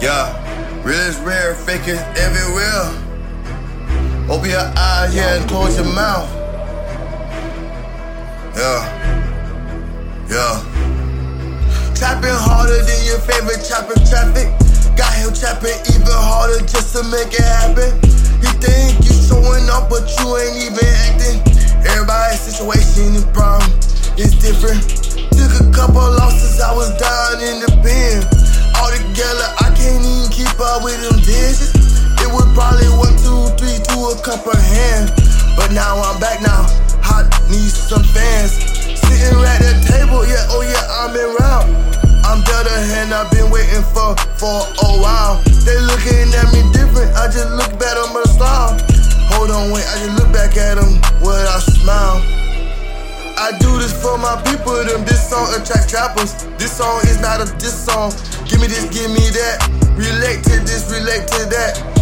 Yeah, real is rare, fake is everywhere. Open your eyes, yeah, and close your mouth. Yeah, yeah. Trapping harder than your favorite chopping traffic. Got him trapping even harder just to make it happen. You think you showing up, but you ain't even acting. Everybody's situation and problem is different. Took a couple losses, I was with them dishes. It was probably one, two, three to a couple hands. But now I'm back now. I need some fans. Sitting at the table, yeah, oh yeah, I'm in route. I'm better hand I've been waiting for for a while. They looking at me different, I just look better my style. Hold on, wait, I just look back at them with a smile. I do this for my people, them this song attract trappers. This song is not a diss song. Give me this, give me that. Relate to this, relate to that.